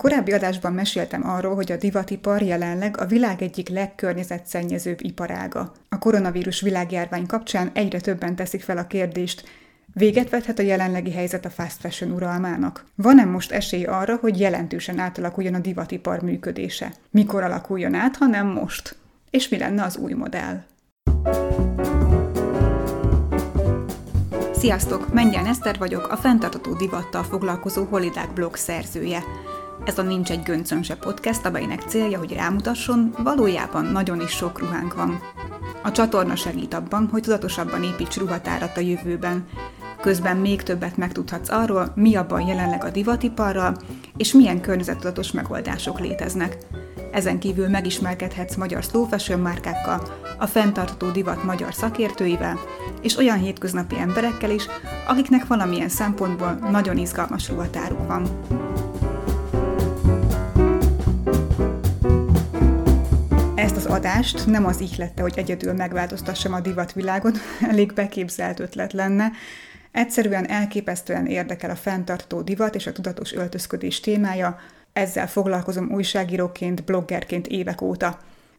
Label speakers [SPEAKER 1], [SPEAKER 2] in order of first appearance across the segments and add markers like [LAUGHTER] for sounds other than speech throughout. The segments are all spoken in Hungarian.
[SPEAKER 1] korábbi adásban meséltem arról, hogy a divatipar jelenleg a világ egyik legkörnyezetszennyezőbb iparága. A koronavírus világjárvány kapcsán egyre többen teszik fel a kérdést, Véget vethet a jelenlegi helyzet a fast fashion uralmának? Van-e most esély arra, hogy jelentősen átalakuljon a divatipar működése? Mikor alakuljon át, ha nem most? És mi lenne az új modell? Sziasztok! Menjen Eszter vagyok, a fenntartató divattal foglalkozó Holidák blog szerzője. Ez a Nincs egy göncön se podcast, amelynek célja, hogy rámutasson, valójában nagyon is sok ruhánk van. A csatorna segít abban, hogy tudatosabban építs ruhatárat a jövőben. Közben még többet megtudhatsz arról, mi a baj jelenleg a divatiparral, és milyen környezettudatos megoldások léteznek. Ezen kívül megismerkedhetsz magyar slow fashion márkákkal, a fenntartó divat magyar szakértőivel, és olyan hétköznapi emberekkel is, akiknek valamilyen szempontból nagyon izgalmas ruhatáruk van. Adást nem az ihlette, hogy egyedül megváltoztassam a divatvilágon, [LAUGHS] elég beképzelt ötlet lenne, Egyszerűen elképesztően érdekel a fenntartó divat és a tudatos öltözködés témája, ezzel foglalkozom újságíróként, bloggerként évek óta.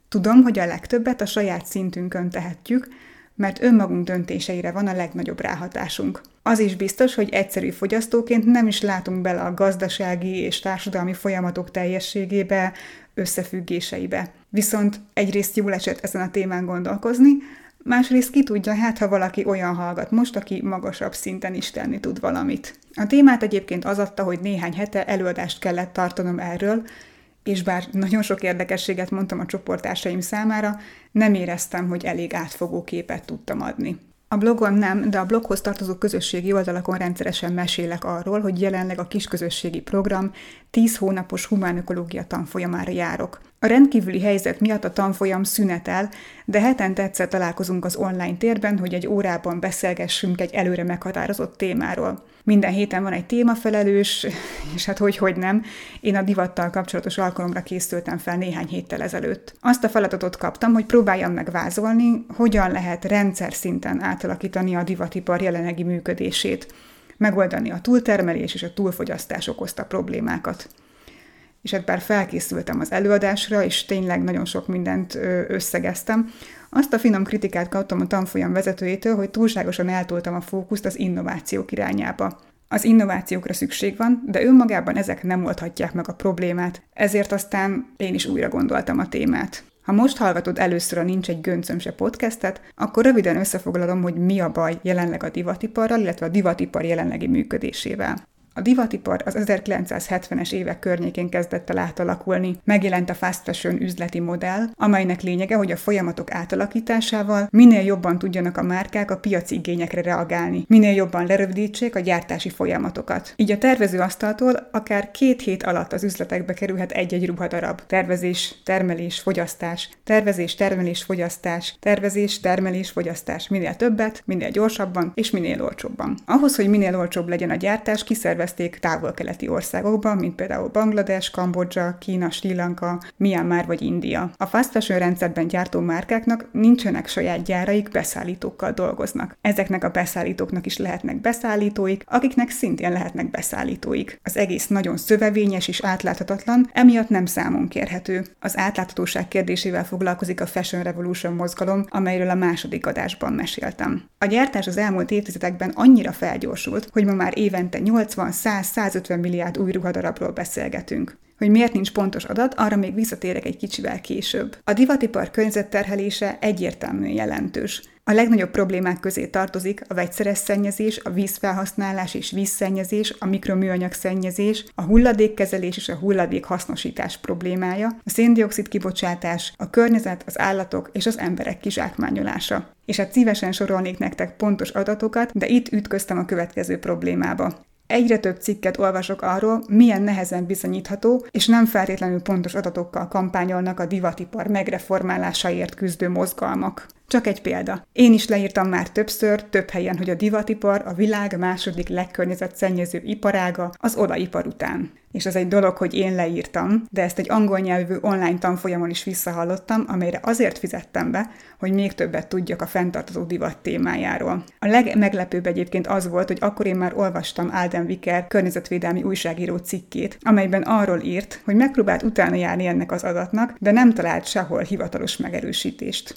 [SPEAKER 1] Tudom, hogy a legtöbbet a saját szintünkön tehetjük, mert önmagunk döntéseire van a legnagyobb ráhatásunk. Az is biztos, hogy egyszerű fogyasztóként nem is látunk bele a gazdasági és társadalmi folyamatok teljességébe, összefüggéseibe. Viszont egyrészt jól esett ezen a témán gondolkozni, Másrészt ki tudja, hát ha valaki olyan hallgat most, aki magasabb szinten is tenni tud valamit. A témát egyébként az adta, hogy néhány hete előadást kellett tartanom erről, és bár nagyon sok érdekességet mondtam a csoportársaim számára, nem éreztem, hogy elég átfogó képet tudtam adni. A blogon nem, de a bloghoz tartozó közösségi oldalakon rendszeresen mesélek arról, hogy jelenleg a kisközösségi program 10 hónapos humánökológia tanfolyamára járok. A rendkívüli helyzet miatt a tanfolyam szünetel, de hetente egyszer találkozunk az online térben, hogy egy órában beszélgessünk egy előre meghatározott témáról. Minden héten van egy témafelelős, és hát hogy, hogy nem, én a divattal kapcsolatos alkalomra készültem fel néhány héttel ezelőtt. Azt a feladatot kaptam, hogy próbáljam meg vázolni, hogyan lehet rendszer szinten átalakítani a divatipar jelenlegi működését, megoldani a túltermelés és a túlfogyasztás okozta problémákat és hát bár felkészültem az előadásra, és tényleg nagyon sok mindent összegeztem, azt a finom kritikát kaptam a tanfolyam vezetőjétől, hogy túlságosan eltoltam a fókuszt az innovációk irányába. Az innovációkra szükség van, de önmagában ezek nem oldhatják meg a problémát, ezért aztán én is újra gondoltam a témát. Ha most hallgatod először a Nincs egy göncöm se podcastet, akkor röviden összefoglalom, hogy mi a baj jelenleg a divatiparral, illetve a divatipar jelenlegi működésével. A divatipar az 1970-es évek környékén kezdett el átalakulni. Megjelent a fast fashion üzleti modell, amelynek lényege, hogy a folyamatok átalakításával minél jobban tudjanak a márkák a piaci igényekre reagálni, minél jobban lerövidítsék a gyártási folyamatokat. Így a tervező asztaltól akár két hét alatt az üzletekbe kerülhet egy-egy ruhadarab. Tervezés, termelés, fogyasztás, tervezés, termelés, fogyasztás, tervezés, termelés, fogyasztás. Minél többet, minél gyorsabban és minél olcsóbban. Ahhoz, hogy minél olcsóbb legyen a gyártás, kiszervezés szervezték távol-keleti országokban, mint például Banglades, Kambodzsa, Kína, Sri Lanka, Myanmar vagy India. A fast fashion rendszerben gyártó márkáknak nincsenek saját gyáraik, beszállítókkal dolgoznak. Ezeknek a beszállítóknak is lehetnek beszállítóik, akiknek szintén lehetnek beszállítóik. Az egész nagyon szövevényes és átláthatatlan, emiatt nem számon kérhető. Az átláthatóság kérdésével foglalkozik a Fashion Revolution mozgalom, amelyről a második adásban meséltem. A gyártás az elmúlt évtizedekben annyira felgyorsult, hogy ma már évente 80 100-150 milliárd új ruhadarabról beszélgetünk. Hogy miért nincs pontos adat, arra még visszatérek egy kicsivel később. A divatipar környezetterhelése egyértelműen jelentős. A legnagyobb problémák közé tartozik a vegyszeres szennyezés, a vízfelhasználás és vízszennyezés, a mikroműanyag szennyezés, a hulladékkezelés és a hulladék hasznosítás problémája, a széndiokszid kibocsátás, a környezet, az állatok és az emberek kizsákmányolása. És hát szívesen sorolnék nektek pontos adatokat, de itt ütköztem a következő problémába. Egyre több cikket olvasok arról, milyen nehezen bizonyítható, és nem feltétlenül pontos adatokkal kampányolnak a divatipar megreformálásáért küzdő mozgalmak. Csak egy példa. Én is leírtam már többször, több helyen, hogy a divatipar a világ második legkörnyezetszennyezőbb iparága az odaipar után és ez egy dolog, hogy én leírtam, de ezt egy angol nyelvű online tanfolyamon is visszahallottam, amelyre azért fizettem be, hogy még többet tudjak a fenntartozó divat témájáról. A legmeglepőbb egyébként az volt, hogy akkor én már olvastam Alden Vicker környezetvédelmi újságíró cikkét, amelyben arról írt, hogy megpróbált utána járni ennek az adatnak, de nem talált sehol hivatalos megerősítést.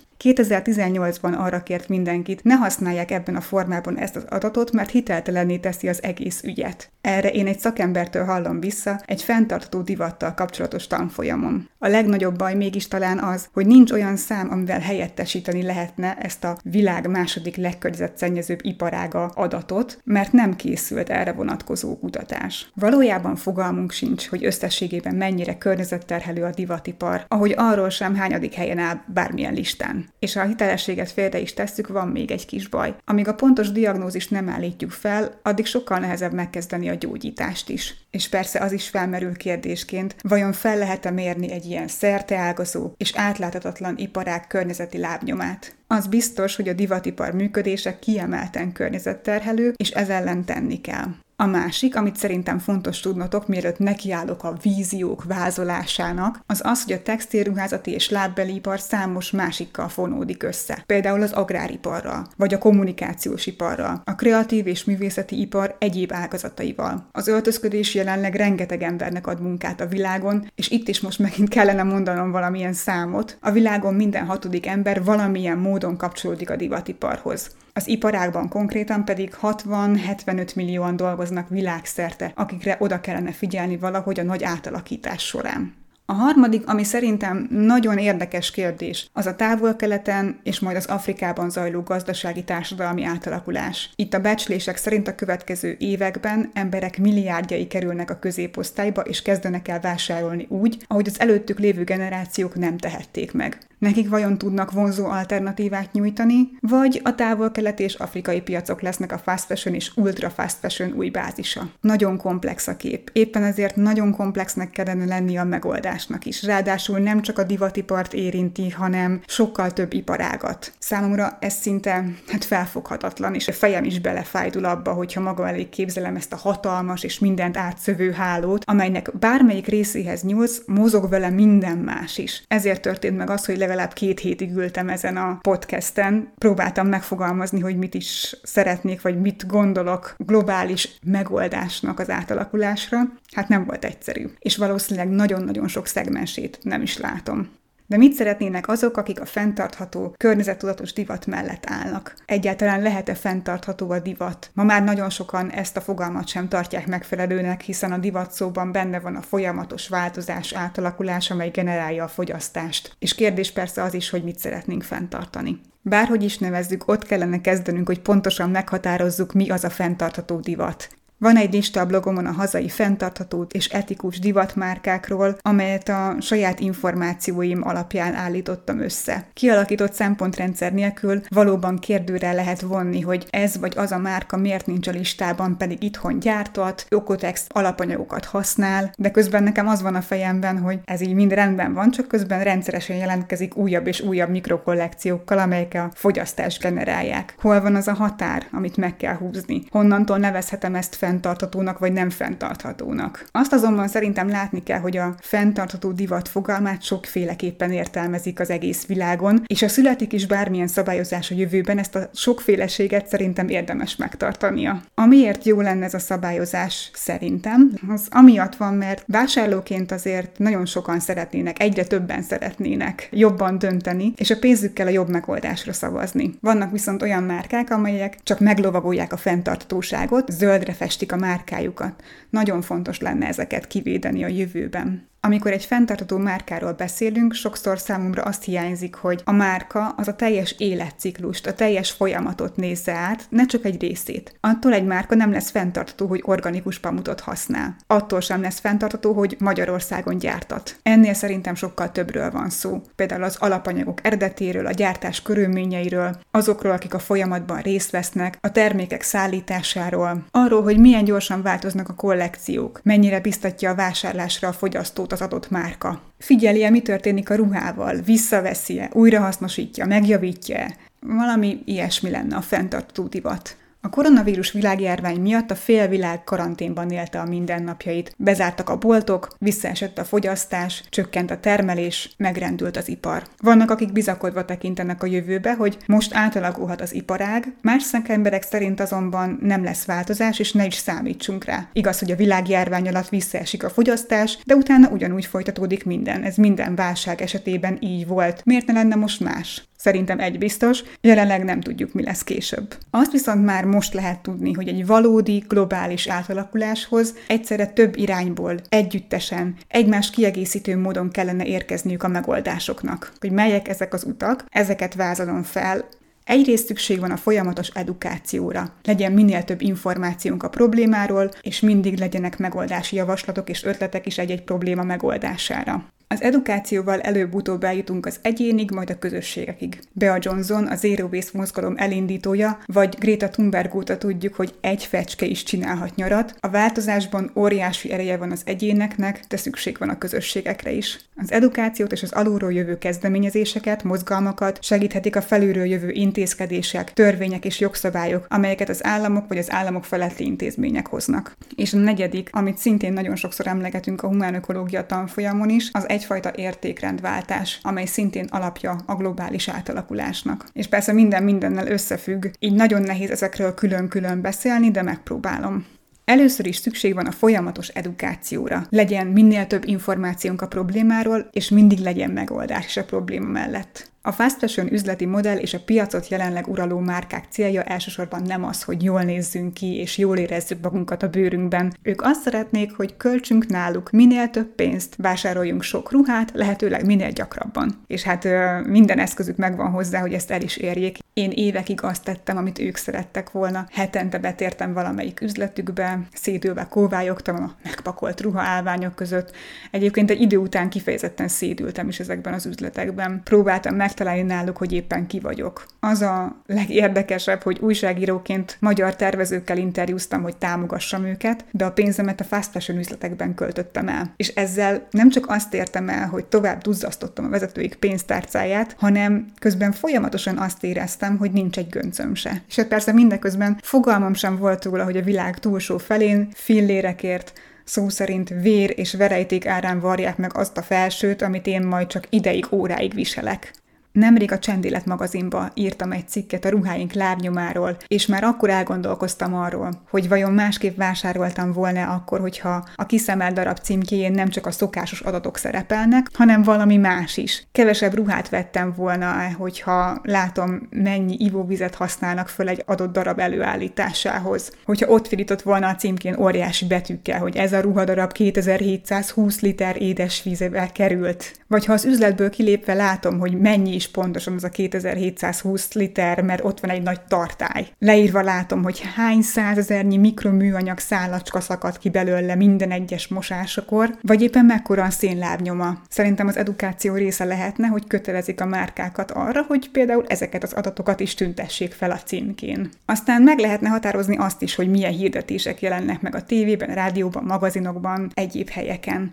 [SPEAKER 1] 2018-ban arra kért mindenkit, ne használják ebben a formában ezt az adatot, mert hiteltelenné teszi az egész ügyet. Erre én egy szakembertől hallom vissza egy fenntartó divattal kapcsolatos tanfolyamon. A legnagyobb baj mégis talán az, hogy nincs olyan szám, amivel helyettesíteni lehetne ezt a világ második legkörnyezetszennyezőbb iparága adatot, mert nem készült erre vonatkozó kutatás. Valójában fogalmunk sincs, hogy összességében mennyire környezetterhelő a divatipar, ahogy arról sem hányadik helyen áll bármilyen listán. És a hitelességet félre is tesszük, van még egy kis baj. Amíg a pontos diagnózist nem állítjuk fel, addig sokkal nehezebb megkezdeni a gyógyítást is. És persze az is felmerül kérdésként, vajon fel lehet-e mérni egy ilyen szerteágazó és átláthatatlan iparág környezeti lábnyomát? Az biztos, hogy a divatipar működése kiemelten környezetterhelő, és ez ellen tenni kell. A másik, amit szerintem fontos tudnotok, mielőtt nekiállok a víziók vázolásának, az az, hogy a textilruházati és lábbelipar számos másikkal fonódik össze. Például az agráriparral, vagy a kommunikációs iparral, a kreatív és művészeti ipar egyéb ágazataival. Az öltözködés jelenleg rengeteg embernek ad munkát a világon, és itt is most megint kellene mondanom valamilyen számot. A világon minden hatodik ember valamilyen módon kapcsolódik a divatiparhoz. Az iparágban konkrétan pedig 60-75 millióan dolgoznak világszerte, akikre oda kellene figyelni valahogy a nagy átalakítás során. A harmadik, ami szerintem nagyon érdekes kérdés, az a távol-keleten és majd az Afrikában zajló gazdasági társadalmi átalakulás. Itt a becslések szerint a következő években emberek milliárdjai kerülnek a középosztályba és kezdenek el vásárolni úgy, ahogy az előttük lévő generációk nem tehették meg. Nekik vajon tudnak vonzó alternatívát nyújtani, vagy a távol-keleti és afrikai piacok lesznek a fast fashion és ultra fast fashion új bázisa. Nagyon komplex a kép. Éppen ezért nagyon komplexnek kellene lenni a megoldásnak is. Ráadásul nem csak a divatipart érinti, hanem sokkal több iparágat. Számomra ez szinte hát felfoghatatlan, és a fejem is belefájdul abba, hogyha maga elég képzelem ezt a hatalmas és mindent átszövő hálót, amelynek bármelyik részéhez nyúlsz, mozog vele minden más is. Ezért történt meg az, hogy legalább legalább két hétig ültem ezen a podcasten, próbáltam megfogalmazni, hogy mit is szeretnék, vagy mit gondolok globális megoldásnak az átalakulásra. Hát nem volt egyszerű. És valószínűleg nagyon-nagyon sok szegmensét nem is látom. De mit szeretnének azok, akik a fenntartható, környezettudatos divat mellett állnak? Egyáltalán lehet-e fenntartható a divat? Ma már nagyon sokan ezt a fogalmat sem tartják megfelelőnek, hiszen a divat szóban benne van a folyamatos változás, átalakulás, amely generálja a fogyasztást. És kérdés persze az is, hogy mit szeretnénk fenntartani. Bárhogy is nevezzük, ott kellene kezdenünk, hogy pontosan meghatározzuk, mi az a fenntartható divat. Van egy lista a blogomon a hazai fenntartható és etikus divatmárkákról, amelyet a saját információim alapján állítottam össze. Kialakított szempontrendszer nélkül valóban kérdőre lehet vonni, hogy ez vagy az a márka miért nincs a listában, pedig itthon gyártott, Okotex alapanyagokat használ, de közben nekem az van a fejemben, hogy ez így mind rendben van, csak közben rendszeresen jelentkezik újabb és újabb mikrokollekciókkal, amelyek a fogyasztást generálják. Hol van az a határ, amit meg kell húzni? Honnantól nevezhetem ezt fenntarthatónak vagy nem fenntarthatónak. Azt azonban szerintem látni kell, hogy a fenntartható divat fogalmát sokféleképpen értelmezik az egész világon, és ha születik is bármilyen szabályozás a jövőben, ezt a sokféleséget szerintem érdemes megtartania. Amiért jó lenne ez a szabályozás szerintem, az amiatt van, mert vásárlóként azért nagyon sokan szeretnének, egyre többen szeretnének jobban dönteni, és a pénzükkel a jobb megoldásra szavazni. Vannak viszont olyan márkák, amelyek csak meglovagolják a fenntartóságot, zöldre festik festik a márkájukat. Nagyon fontos lenne ezeket kivédeni a jövőben. Amikor egy fenntartató márkáról beszélünk, sokszor számomra azt hiányzik, hogy a márka az a teljes életciklust, a teljes folyamatot nézze át, ne csak egy részét. Attól egy márka nem lesz fenntartató, hogy organikus pamutot használ. Attól sem lesz fenntartató, hogy Magyarországon gyártat. Ennél szerintem sokkal többről van szó. Például az alapanyagok eredetéről, a gyártás körülményeiről, azokról, akik a folyamatban részt vesznek, a termékek szállításáról, arról, hogy milyen gyorsan változnak a kollekciók, mennyire biztatja a vásárlásra a fogyasztót az adott márka. Figyelje, mi történik a ruhával, visszaveszi-e, újrahasznosítja, megjavítja-e. Valami ilyesmi lenne a fenntartó divat. A koronavírus világjárvány miatt a félvilág karanténban élte a mindennapjait. Bezártak a boltok, visszaesett a fogyasztás, csökkent a termelés, megrendült az ipar. Vannak, akik bizakodva tekintenek a jövőbe, hogy most átalakulhat az iparág, más szakemberek szerint azonban nem lesz változás, és ne is számítsunk rá. Igaz, hogy a világjárvány alatt visszaesik a fogyasztás, de utána ugyanúgy folytatódik minden. Ez minden válság esetében így volt. Miért ne lenne most más? Szerintem egy biztos, jelenleg nem tudjuk, mi lesz később. Azt viszont már most lehet tudni, hogy egy valódi, globális átalakuláshoz egyszerre több irányból, együttesen, egymás kiegészítő módon kellene érkezniük a megoldásoknak. Hogy melyek ezek az utak, ezeket vázolom fel, Egyrészt szükség van a folyamatos edukációra. Legyen minél több információnk a problémáról, és mindig legyenek megoldási javaslatok és ötletek is egy-egy probléma megoldására. Az edukációval előbb-utóbb eljutunk az egyénig, majd a közösségekig. Bea Johnson, a Zero Waste mozgalom elindítója, vagy Greta Thunberg óta tudjuk, hogy egy fecske is csinálhat nyarat. A változásban óriási ereje van az egyéneknek, de szükség van a közösségekre is. Az edukációt és az alulról jövő kezdeményezéseket, mozgalmakat segíthetik a felülről jövő intézkedések, törvények és jogszabályok, amelyeket az államok vagy az államok feletti intézmények hoznak. És a negyedik, amit szintén nagyon sokszor emlegetünk a humánökológia tanfolyamon is, az egyfajta értékrendváltás, amely szintén alapja a globális átalakulásnak. És persze minden mindennel összefügg, így nagyon nehéz ezekről külön-külön beszélni, de megpróbálom. Először is szükség van a folyamatos edukációra. Legyen minél több információnk a problémáról, és mindig legyen megoldás is a probléma mellett. A fast fashion üzleti modell és a piacot jelenleg uraló márkák célja elsősorban nem az, hogy jól nézzünk ki és jól érezzük magunkat a bőrünkben. Ők azt szeretnék, hogy költsünk náluk minél több pénzt, vásároljunk sok ruhát, lehetőleg minél gyakrabban. És hát minden eszközük megvan hozzá, hogy ezt el is érjék. Én évekig azt tettem, amit ők szerettek volna. Hetente betértem valamelyik üzletükbe, szédülve kóvályogtam a megpakolt ruha állványok között. Egyébként egy idő után kifejezetten szédültem is ezekben az üzletekben. Próbáltam meg megtalálni náluk, hogy éppen ki vagyok. Az a legérdekesebb, hogy újságíróként magyar tervezőkkel interjúztam, hogy támogassam őket, de a pénzemet a fast fashion üzletekben költöttem el. És ezzel nem csak azt értem el, hogy tovább duzzasztottam a vezetőik pénztárcáját, hanem közben folyamatosan azt éreztem, hogy nincs egy göncöm se. És hát persze mindeközben fogalmam sem volt róla, hogy a világ túlsó felén fillérekért szó szerint vér és verejték árán varják meg azt a felsőt, amit én majd csak ideig, óráig viselek. Nemrég a Csendélet magazinba írtam egy cikket a ruháink lábnyomáról, és már akkor elgondolkoztam arról, hogy vajon másképp vásároltam volna akkor, hogyha a kiszemelt darab címkéjén nem csak a szokásos adatok szerepelnek, hanem valami más is. Kevesebb ruhát vettem volna, hogyha látom, mennyi ivóvizet használnak föl egy adott darab előállításához. Hogyha ott virított volna a címkén óriási betűkkel, hogy ez a ruhadarab 2720 liter édesvízével került. Vagy ha az üzletből kilépve látom, hogy mennyi is pontosan az a 2720 liter, mert ott van egy nagy tartály. Leírva látom, hogy hány százezernyi mikroműanyag szálacska szakad ki belőle minden egyes mosásakor, vagy éppen mekkora a szénlábnyoma. Szerintem az edukáció része lehetne, hogy kötelezik a márkákat arra, hogy például ezeket az adatokat is tüntessék fel a címkén. Aztán meg lehetne határozni azt is, hogy milyen hirdetések jelennek meg a tévében, rádióban, magazinokban, egyéb helyeken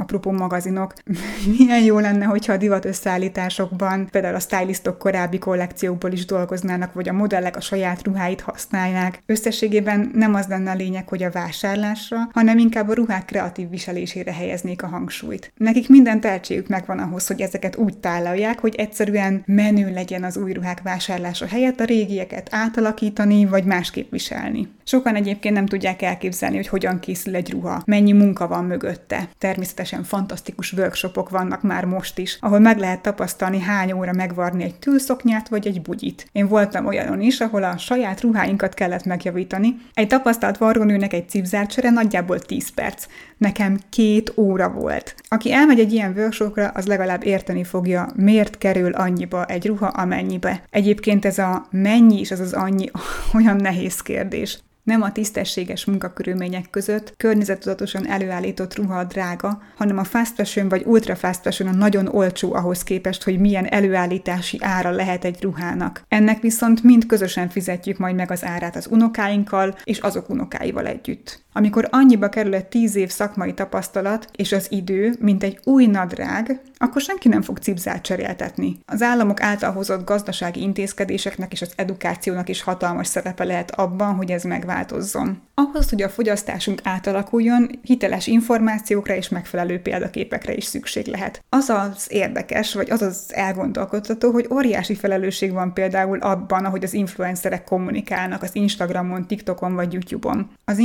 [SPEAKER 1] apropó magazinok, [LAUGHS] milyen jó lenne, hogyha a divat összeállításokban például a stylistok korábbi kollekciókból is dolgoznának, vagy a modellek a saját ruháit használják. Összességében nem az lenne a lényeg, hogy a vásárlásra, hanem inkább a ruhák kreatív viselésére helyeznék a hangsúlyt. Nekik minden tehetségük megvan ahhoz, hogy ezeket úgy tálalják, hogy egyszerűen menő legyen az új ruhák vásárlása helyett a régieket átalakítani, vagy másképp viselni. Sokan egyébként nem tudják elképzelni, hogy hogyan készül egy ruha, mennyi munka van mögötte. Természetesen fantasztikus workshopok vannak már most is, ahol meg lehet tapasztalni, hány óra megvarni egy tűlszoknyát vagy egy bugyit. Én voltam olyanon is, ahol a saját ruháinkat kellett megjavítani. Egy tapasztalt varrónőnek egy cipzárcsere nagyjából 10 perc. Nekem két óra volt. Aki elmegy egy ilyen workshopra, az legalább érteni fogja, miért kerül annyiba egy ruha, amennyibe. Egyébként ez a mennyi is az az annyi [LAUGHS] olyan nehéz kérdés. Nem a tisztességes munkakörülmények között környezetudatosan előállított ruha a drága, hanem a fast fashion vagy ultra fast fashion a nagyon olcsó ahhoz képest, hogy milyen előállítási ára lehet egy ruhának. Ennek viszont mind közösen fizetjük majd meg az árát az unokáinkkal és azok unokáival együtt. Amikor annyiba kerül egy tíz év szakmai tapasztalat és az idő, mint egy új nadrág, akkor senki nem fog cipzát cseréltetni. Az államok által hozott gazdasági intézkedéseknek és az edukációnak is hatalmas szerepe lehet abban, hogy ez megváltozzon. Ahhoz, hogy a fogyasztásunk átalakuljon, hiteles információkra és megfelelő példaképekre is szükség lehet. Az az érdekes, vagy az az elgondolkodtató, hogy óriási felelősség van például abban, ahogy az influencerek kommunikálnak az Instagramon, TikTokon vagy YouTube-on. Az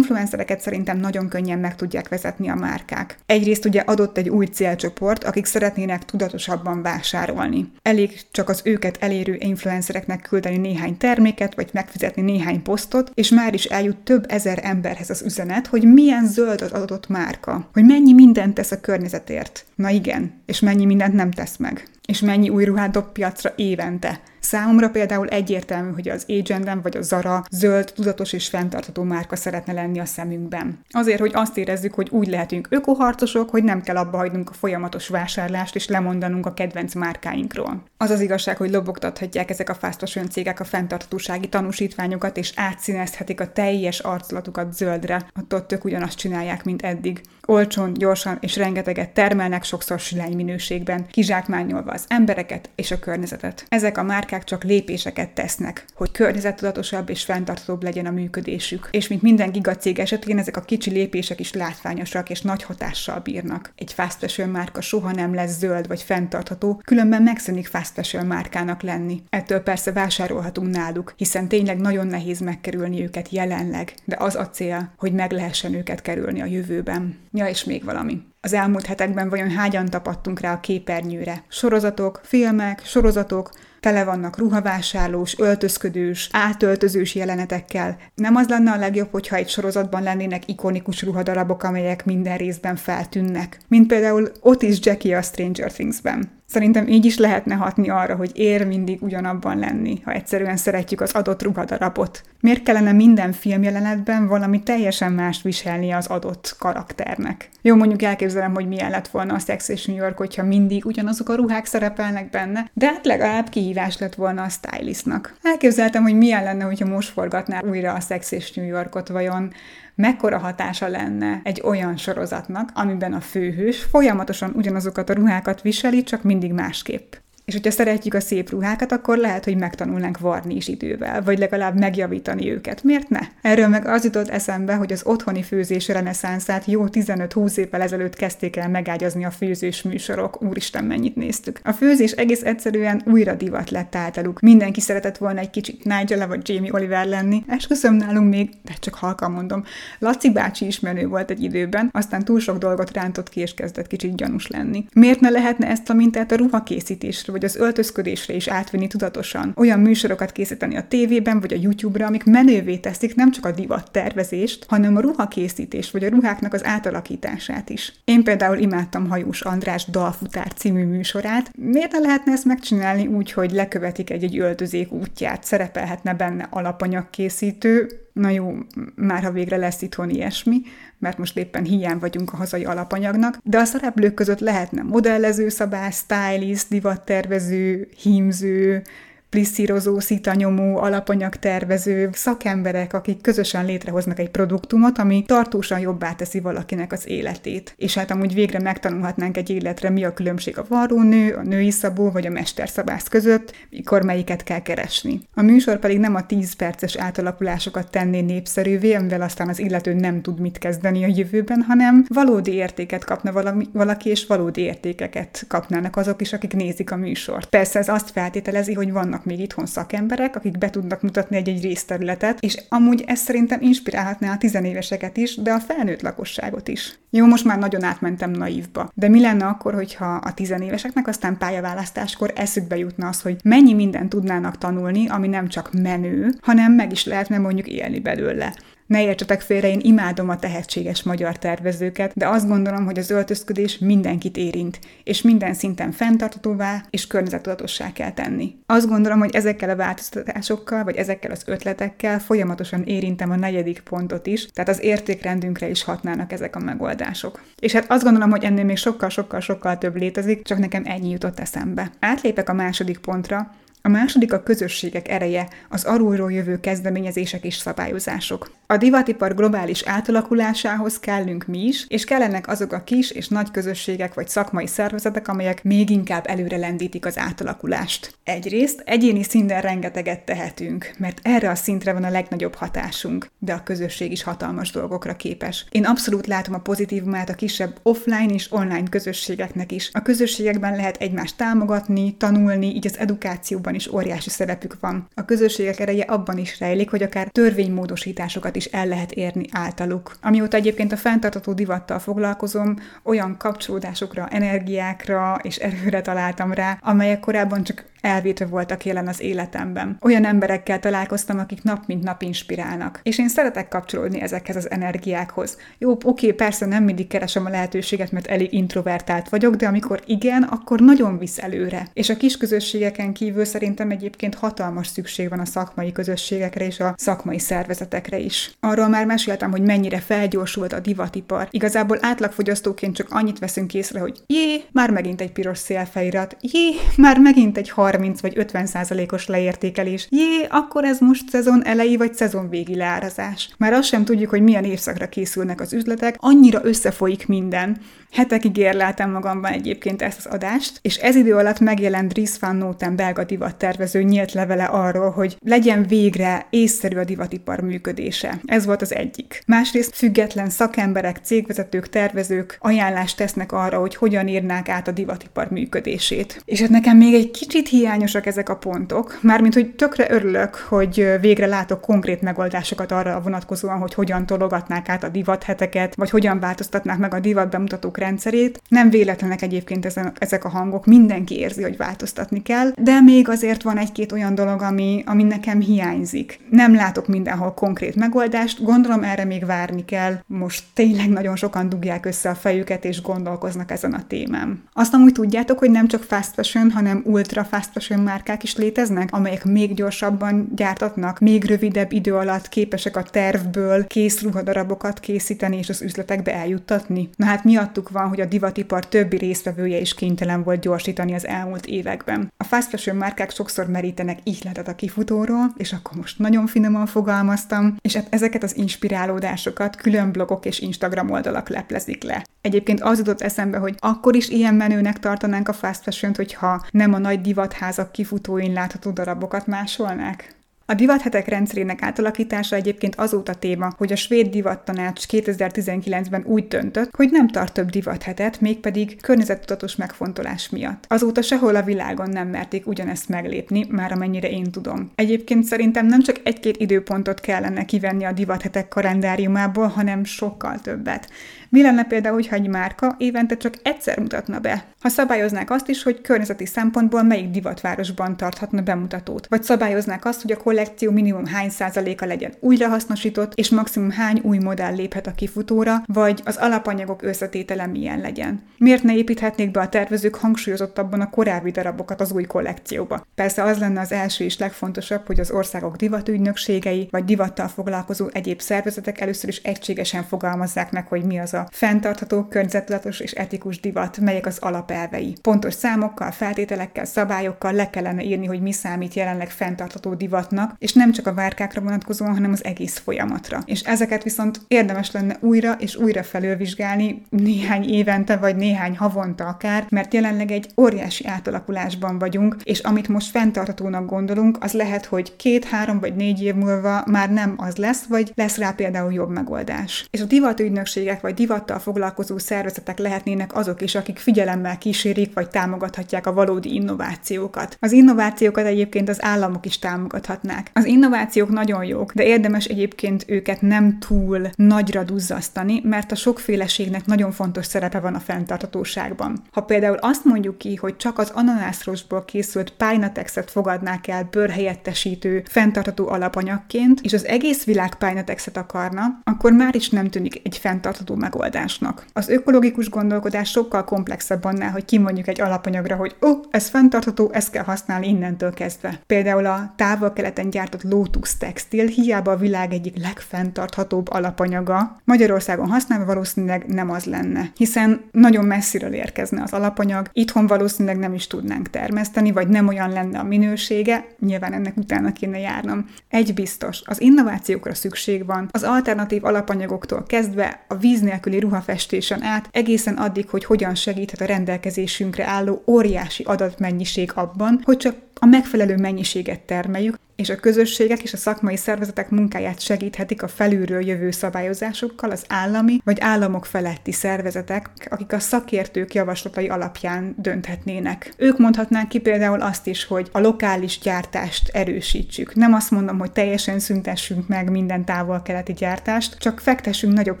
[SPEAKER 1] influencereket szerintem nagyon könnyen meg tudják vezetni a márkák. Egyrészt ugye adott egy új célcsoport, akik szeretnének tudatosabban vásárolni. Elég csak az őket elérő influencereknek küldeni néhány terméket, vagy megfizetni néhány posztot, és már is eljut több ezer emberhez az üzenet, hogy milyen zöld az adott márka, hogy mennyi mindent tesz a környezetért. Na igen, és mennyi mindent nem tesz meg. És mennyi új ruhát dob piacra évente. Számomra például egyértelmű, hogy az H&M vagy a Zara zöld, tudatos és fenntartható márka szeretne lenni a szemünkben. Azért, hogy azt érezzük, hogy úgy lehetünk ökoharcosok, hogy nem kell abba hagynunk a folyamatos vásárlást és lemondanunk a kedvenc márkáinkról. Az az igazság, hogy lobogtathatják ezek a fast fashion cégek a fenntartatósági tanúsítványokat, és átszínezhetik a teljes arculatukat zöldre, attól tök ugyanazt csinálják, mint eddig. Olcsón, gyorsan és rengeteget termelnek, sokszor silány minőségben, kizsákmányolva az embereket és a környezetet. Ezek a márkák csak lépéseket tesznek, hogy környezettudatosabb és fenntartóbb legyen a működésük. És mint minden gigacég esetén, ezek a kicsi lépések is látványosak és nagy hatással bírnak. Egy fast fashion márka soha nem lesz zöld vagy fenntartható, különben megszűnik fast fashion márkának lenni. Ettől persze vásárolhatunk náluk, hiszen tényleg nagyon nehéz megkerülni őket jelenleg, de az a cél, hogy meg lehessen őket kerülni a jövőben. Ja, és még valami. Az elmúlt hetekben vajon hágyan tapadtunk rá a képernyőre? Sorozatok, filmek, sorozatok, tele vannak ruhavásárlós, öltözködős, átöltözős jelenetekkel. Nem az lenne a legjobb, hogyha egy sorozatban lennének ikonikus ruhadarabok, amelyek minden részben feltűnnek. Mint például Otis Jackie a Stranger Things-ben. Szerintem így is lehetne hatni arra, hogy ér mindig ugyanabban lenni, ha egyszerűen szeretjük az adott ruhadarabot. Miért kellene minden filmjelenetben valami teljesen mást viselnie az adott karakternek? Jó, mondjuk elképzelem, hogy milyen lett volna a Sex és New York, hogyha mindig ugyanazok a ruhák szerepelnek benne, de hát legalább kihívás lett volna a stylistnak. Elképzeltem, hogy milyen lenne, hogyha most forgatná újra a Sex és New Yorkot, vajon mekkora hatása lenne egy olyan sorozatnak, amiben a főhős folyamatosan ugyanazokat a ruhákat viseli, csak mindig másképp. És hogyha szeretjük a szép ruhákat, akkor lehet, hogy megtanulnánk varni is idővel, vagy legalább megjavítani őket. Miért ne? Erről meg az jutott eszembe, hogy az otthoni főzés reneszánszát jó 15-20 évvel ezelőtt kezdték el megágyazni a főzés műsorok. Úristen, mennyit néztük. A főzés egész egyszerűen újra divat lett általuk. Mindenki szeretett volna egy kicsit Nigel vagy Jamie Oliver lenni. Esküszöm nálunk még, de csak halkan mondom, Laci bácsi is menő volt egy időben, aztán túl sok dolgot rántott ki és kezdett kicsit gyanús lenni. Miért ne lehetne ezt a mintát a ruhakészítésre vagy az öltözködésre is átvinni tudatosan. Olyan műsorokat készíteni a tévében vagy a YouTube-ra, amik menővé teszik nem csak a divat tervezést, hanem a ruhakészítést vagy a ruháknak az átalakítását is. Én például imádtam Hajós András Dalfutár című műsorát. Miért ne lehetne ezt megcsinálni úgy, hogy lekövetik egy-egy öltözék útját, szerepelhetne benne alapanyagkészítő, na jó, már ha végre lesz itthon ilyesmi, mert most éppen hiány vagyunk a hazai alapanyagnak, de a szereplők között lehetne modellező szabály, stylist, divattervező, hímző, plisszírozó, szitanyomó, alapanyagtervező szakemberek, akik közösen létrehoznak egy produktumot, ami tartósan jobbá teszi valakinek az életét. És hát amúgy végre megtanulhatnánk egy életre, mi a különbség a varrónő, a női szabó vagy a mesterszabász között, mikor melyiket kell keresni. A műsor pedig nem a 10 perces átalakulásokat tenné népszerűvé, amivel aztán az illető nem tud mit kezdeni a jövőben, hanem valódi értéket kapna valami, valaki, és valódi értékeket kapnának azok is, akik nézik a műsort. Persze ez azt feltételezi, hogy vannak vannak még itthon szakemberek, akik be tudnak mutatni egy-egy részterületet, és amúgy ez szerintem inspirálhatná a tizenéveseket is, de a felnőtt lakosságot is. Jó, most már nagyon átmentem naívba. De mi lenne akkor, hogyha a tizenéveseknek aztán pályaválasztáskor eszükbe jutna az, hogy mennyi mindent tudnának tanulni, ami nem csak menő, hanem meg is lehetne mondjuk élni belőle Ne értsetek félre, én imádom a tehetséges magyar tervezőket, de azt gondolom, hogy az öltözködés mindenkit érint, és minden szinten fenntartatóvá és környezetudatossá kell tenni. Azt gondolom, hogy ezekkel a változtatásokkal, vagy ezekkel az ötletekkel folyamatosan érintem a negyedik pontot is, tehát az értékrendünkre is hatnának ezek a megoldások. És hát azt gondolom, hogy ennél még sokkal-sokkal-sokkal több létezik, csak nekem ennyi jutott eszembe. Átlépek a második pontra, a második a közösségek ereje, az arulról jövő kezdeményezések és szabályozások. A divatipar globális átalakulásához kellünk mi is, és kellenek azok a kis és nagy közösségek vagy szakmai szervezetek, amelyek még inkább előre lendítik az átalakulást. Egyrészt egyéni szinten rengeteget tehetünk, mert erre a szintre van a legnagyobb hatásunk, de a közösség is hatalmas dolgokra képes. Én abszolút látom a pozitívumát a kisebb offline és online közösségeknek is. A közösségekben lehet egymást támogatni, tanulni, így az edukációban is óriási szerepük van. A közösségek ereje abban is rejlik, hogy akár törvénymódosításokat is el lehet érni általuk. Amióta egyébként a fenntartató divattal foglalkozom, olyan kapcsolódásokra, energiákra és erőre találtam rá, amelyek korábban csak elvétve voltak jelen az életemben. Olyan emberekkel találkoztam, akik nap mint nap inspirálnak. És én szeretek kapcsolódni ezekhez az energiákhoz. Jó, oké, persze nem mindig keresem a lehetőséget, mert elég introvertált vagyok, de amikor igen, akkor nagyon visz előre. És a kis közösségeken kívül szerintem egyébként hatalmas szükség van a szakmai közösségekre és a szakmai szervezetekre is. Arról már meséltem, hogy mennyire felgyorsult a divatipar. Igazából átlagfogyasztóként csak annyit veszünk észre, hogy jé, már megint egy piros szélfelirat, jé, már megint egy 30 vagy 50 százalékos leértékelés. Jé, akkor ez most szezon elejé vagy szezon végi leárazás. Már azt sem tudjuk, hogy milyen évszakra készülnek az üzletek, annyira összefolyik minden. Hetekig érleltem magamban egyébként ezt az adást, és ez idő alatt megjelent Dries van Noten belga divattervező nyílt levele arról, hogy legyen végre észszerű a divatipar működése. Ez volt az egyik. Másrészt független szakemberek, cégvezetők, tervezők ajánlást tesznek arra, hogy hogyan írnák át a divatipar működését. És hát nekem még egy kicsit hiányosak ezek a pontok, mármint hogy tökre örülök, hogy végre látok konkrét megoldásokat arra vonatkozóan, hogy hogyan tologatnák át a divatheteket, vagy hogyan változtatnák meg a divat bemutatók rendszerét. Nem véletlenek egyébként ezek a hangok, mindenki érzi, hogy változtatni kell, de még azért van egy-két olyan dolog, ami, ami nekem hiányzik. Nem látok mindenhol konkrét megoldást, gondolom erre még várni kell. Most tényleg nagyon sokan dugják össze a fejüket és gondolkoznak ezen a témán. Azt amúgy tudjátok, hogy nem csak fast fashion, hanem ultra fast fast márkák is léteznek, amelyek még gyorsabban gyártatnak, még rövidebb idő alatt képesek a tervből kész ruhadarabokat készíteni és az üzletekbe eljuttatni. Na hát miattuk van, hogy a divatipar többi résztvevője is kénytelen volt gyorsítani az elmúlt években. A fast fashion márkák sokszor merítenek ihletet a kifutóról, és akkor most nagyon finoman fogalmaztam, és hát ezeket az inspirálódásokat külön blogok és Instagram oldalak leplezik le. Egyébként az jutott eszembe, hogy akkor is ilyen menőnek tartanánk a fast fashion hogyha nem a nagy divat divatházak kifutóin látható darabokat másolnák? A divathetek rendszerének átalakítása egyébként azóta téma, hogy a svéd divattanács 2019-ben úgy döntött, hogy nem tart több divathetet, mégpedig környezettudatos megfontolás miatt. Azóta sehol a világon nem merték ugyanezt meglépni, már amennyire én tudom. Egyébként szerintem nem csak egy-két időpontot kellene kivenni a divathetek kalendáriumából, hanem sokkal többet. Mi lenne például, hogyha egy márka évente csak egyszer mutatna be? Ha szabályoznák azt is, hogy környezeti szempontból melyik divatvárosban tarthatna bemutatót, vagy szabályoznák azt, hogy a kollekció minimum hány százaléka legyen újrahasznosított, és maximum hány új modell léphet a kifutóra, vagy az alapanyagok összetétele milyen legyen. Miért ne építhetnék be a tervezők hangsúlyozottabban a korábbi darabokat az új kollekcióba? Persze az lenne az első és legfontosabb, hogy az országok divatügynökségei vagy divattal foglalkozó egyéb szervezetek először is egységesen fogalmazzák meg, hogy mi az a fenntartható, környezettudatos és etikus divat, melyek az alapelvei. Pontos számokkal, feltételekkel, szabályokkal le kellene írni, hogy mi számít jelenleg fenntartható divatnak, és nem csak a várkákra vonatkozóan, hanem az egész folyamatra. És ezeket viszont érdemes lenne újra és újra felülvizsgálni néhány évente vagy néhány havonta akár, mert jelenleg egy óriási átalakulásban vagyunk, és amit most fenntarthatónak gondolunk, az lehet, hogy két, három vagy négy év múlva már nem az lesz, vagy lesz rá például jobb megoldás. És a divatügynökségek vagy divattal foglalkozó szervezetek lehetnének azok is, akik figyelemmel kísérik vagy támogathatják a valódi innovációkat. Az innovációkat egyébként az államok is támogathatnák. Az innovációk nagyon jók, de érdemes egyébként őket nem túl nagyra duzzasztani, mert a sokféleségnek nagyon fontos szerepe van a fenntartatóságban. Ha például azt mondjuk ki, hogy csak az ananászrosból készült Pynatexet fogadnák el bőrhelyettesítő, fenntartató alapanyagként, és az egész világ Pynatexet akarna, akkor már is nem tűnik egy fenntartató megoldásnak. Az ökológikus gondolkodás sokkal komplexebb annál, hogy kimondjuk egy alapanyagra, hogy ó, oh, ez fenntartható, ezt kell használni innentől kezdve. Például a távol-keleten gyártott Lotus textil hiába a világ egyik legfenntarthatóbb alapanyaga, Magyarországon használva valószínűleg nem az lenne, hiszen nagyon messziről érkezne az alapanyag, itthon valószínűleg nem is tudnánk termeszteni, vagy nem olyan lenne a minősége, nyilván ennek utána kéne járnom. Egy biztos, az innovációkra szükség van, az alternatív alapanyagoktól kezdve a víz nélküli ruhafestésen át, egészen addig, hogy hogyan segíthet a rendelkezésünkre álló óriási adatmennyiség abban, hogy csak a megfelelő mennyiséget termeljük, és a közösségek és a szakmai szervezetek munkáját segíthetik a felülről jövő szabályozásokkal az állami vagy államok feletti szervezetek, akik a szakértők javaslatai alapján dönthetnének. Ők mondhatnák ki például azt is, hogy a lokális gyártást erősítsük. Nem azt mondom, hogy teljesen szüntessünk meg minden távol-keleti gyártást, csak fektessünk nagyobb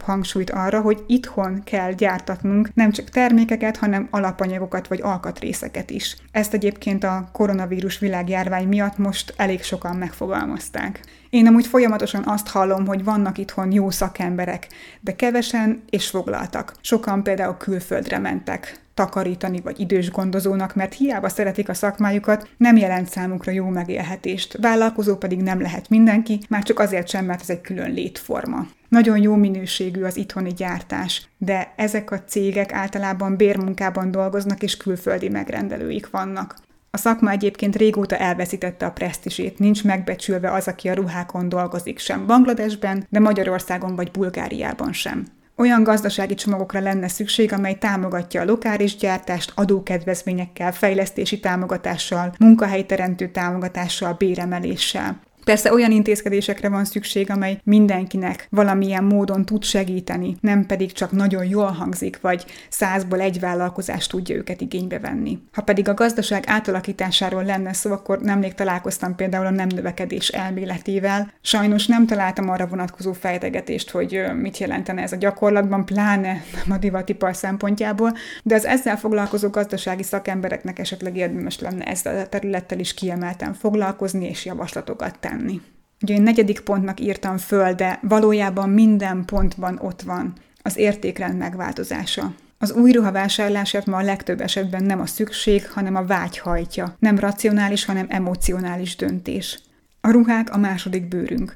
[SPEAKER 1] hangsúlyt arra, hogy itthon kell gyártatnunk nem csak termékeket, hanem alapanyagokat vagy alkatrészeket is. Ezt egyébként a koronavírus világjárvány miatt most elég sokan megfogalmazták. Én amúgy folyamatosan azt hallom, hogy vannak itthon jó szakemberek, de kevesen és foglaltak. Sokan például külföldre mentek takarítani vagy idős gondozónak, mert hiába szeretik a szakmájukat, nem jelent számukra jó megélhetést. Vállalkozó pedig nem lehet mindenki, már csak azért sem, mert ez egy külön létforma. Nagyon jó minőségű az itthoni gyártás, de ezek a cégek általában bérmunkában dolgoznak, és külföldi megrendelőik vannak. A szakma egyébként régóta elveszítette a presztisét, nincs megbecsülve az, aki a ruhákon dolgozik sem Bangladesben, de Magyarországon vagy Bulgáriában sem. Olyan gazdasági csomagokra lenne szükség, amely támogatja a lokális gyártást adókedvezményekkel, fejlesztési támogatással, munkahelyteremtő támogatással, béremeléssel. Persze olyan intézkedésekre van szükség, amely mindenkinek valamilyen módon tud segíteni, nem pedig csak nagyon jól hangzik, vagy százból egy vállalkozás tudja őket igénybe venni. Ha pedig a gazdaság átalakításáról lenne szó, akkor nemrég találkoztam például a nem növekedés elméletével. Sajnos nem találtam arra vonatkozó fejtegetést, hogy mit jelentene ez a gyakorlatban, pláne a divatipar szempontjából, de az ezzel foglalkozó gazdasági szakembereknek esetleg érdemes lenne ezzel a területtel is kiemelten foglalkozni és javaslatokat tenni tenni. Ugye én negyedik pontnak írtam föl, de valójában minden pontban ott van az értékrend megváltozása. Az új ruha vásárlását ma a legtöbb esetben nem a szükség, hanem a vágy hajtja. Nem racionális, hanem emocionális döntés. A ruhák a második bőrünk.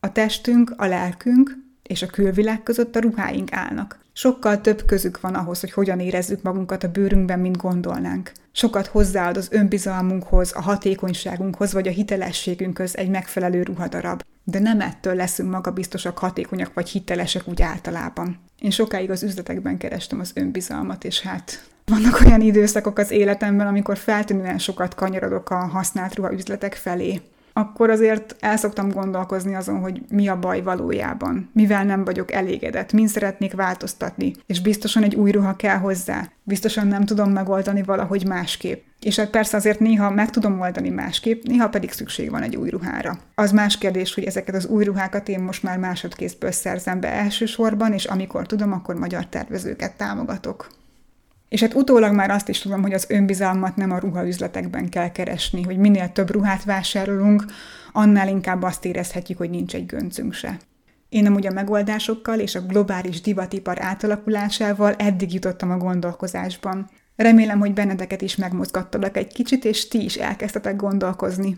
[SPEAKER 1] A testünk, a lelkünk és a külvilág között a ruháink állnak. Sokkal több közük van ahhoz, hogy hogyan érezzük magunkat a bőrünkben, mint gondolnánk. Sokat hozzáad az önbizalmunkhoz, a hatékonyságunkhoz vagy a hitelességünkhöz egy megfelelő ruhadarab. De nem ettől leszünk magabiztosak, hatékonyak vagy hitelesek úgy általában. Én sokáig az üzletekben kerestem az önbizalmat, és hát vannak olyan időszakok az életemben, amikor feltűnően sokat kanyarodok a használt ruha üzletek felé akkor azért el szoktam gondolkozni azon, hogy mi a baj valójában, mivel nem vagyok elégedett, min szeretnék változtatni, és biztosan egy új ruha kell hozzá, biztosan nem tudom megoldani valahogy másképp. És hát persze azért néha meg tudom oldani másképp, néha pedig szükség van egy új ruhára. Az más kérdés, hogy ezeket az új ruhákat én most már másodkézből szerzem be elsősorban, és amikor tudom, akkor magyar tervezőket támogatok. És hát utólag már azt is tudom, hogy az önbizalmat nem a ruhaüzletekben kell keresni, hogy minél több ruhát vásárolunk, annál inkább azt érezhetjük, hogy nincs egy göncünk se. Én amúgy a megoldásokkal és a globális divatipar átalakulásával eddig jutottam a gondolkozásban. Remélem, hogy benneteket is megmozgattalak egy kicsit, és ti is elkezdtetek gondolkozni.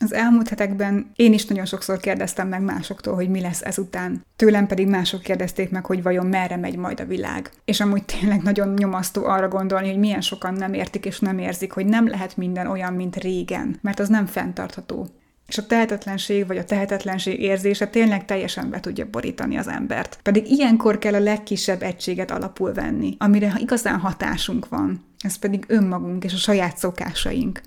[SPEAKER 1] Az elmúlt hetekben én is nagyon sokszor kérdeztem meg másoktól, hogy mi lesz ezután. Tőlem pedig mások kérdezték meg, hogy vajon merre megy majd a világ. És amúgy tényleg nagyon nyomasztó arra gondolni, hogy milyen sokan nem értik és nem érzik, hogy nem lehet minden olyan, mint régen, mert az nem fenntartható. És a tehetetlenség vagy a tehetetlenség érzése tényleg teljesen be tudja borítani az embert. Pedig ilyenkor kell a legkisebb egységet alapul venni, amire igazán hatásunk van. Ez pedig önmagunk és a saját szokásaink.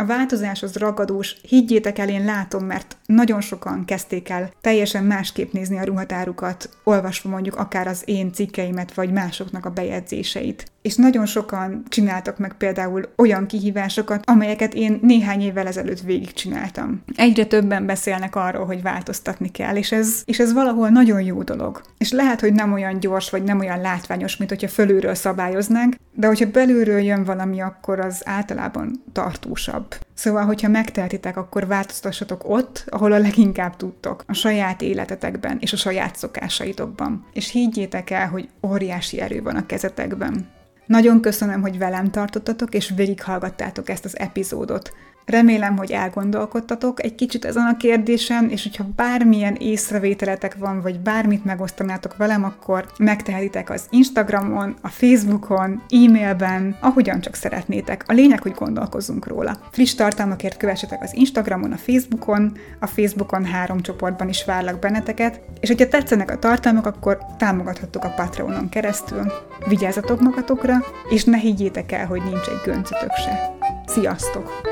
[SPEAKER 1] A változáshoz ragadós, higgyétek el, én látom, mert nagyon sokan kezdték el teljesen másképp nézni a ruhatárukat, olvasva mondjuk akár az én cikkeimet, vagy másoknak a bejegyzéseit. És nagyon sokan csináltak meg például olyan kihívásokat, amelyeket én néhány évvel ezelőtt végigcsináltam. Egyre többen beszélnek arról, hogy változtatni kell, és ez, és ez valahol nagyon jó dolog. És lehet, hogy nem olyan gyors, vagy nem olyan látványos, mint hogyha fölülről szabályoznánk, de hogyha belülről jön valami, akkor az általában tartósabb. Szóval, hogyha megtehetitek, akkor változtassatok ott, ahol a leginkább tudtok, a saját életetekben és a saját szokásaitokban. És higgyétek el, hogy óriási erő van a kezetekben. Nagyon köszönöm, hogy velem tartottatok, és végighallgattátok ezt az epizódot. Remélem, hogy elgondolkodtatok egy kicsit ezen a kérdésen, és hogyha bármilyen észrevételetek van, vagy bármit megosztanátok velem, akkor megtehetitek az Instagramon, a Facebookon, e-mailben, ahogyan csak szeretnétek. A lényeg, hogy gondolkozzunk róla. Friss tartalmakért kövessetek az Instagramon, a Facebookon, a Facebookon három csoportban is várlak benneteket, és hogyha tetszenek a tartalmak, akkor támogathattok a Patreonon keresztül. Vigyázzatok magatokra, és ne higgyétek el, hogy nincs egy göncötök se. Sziasztok!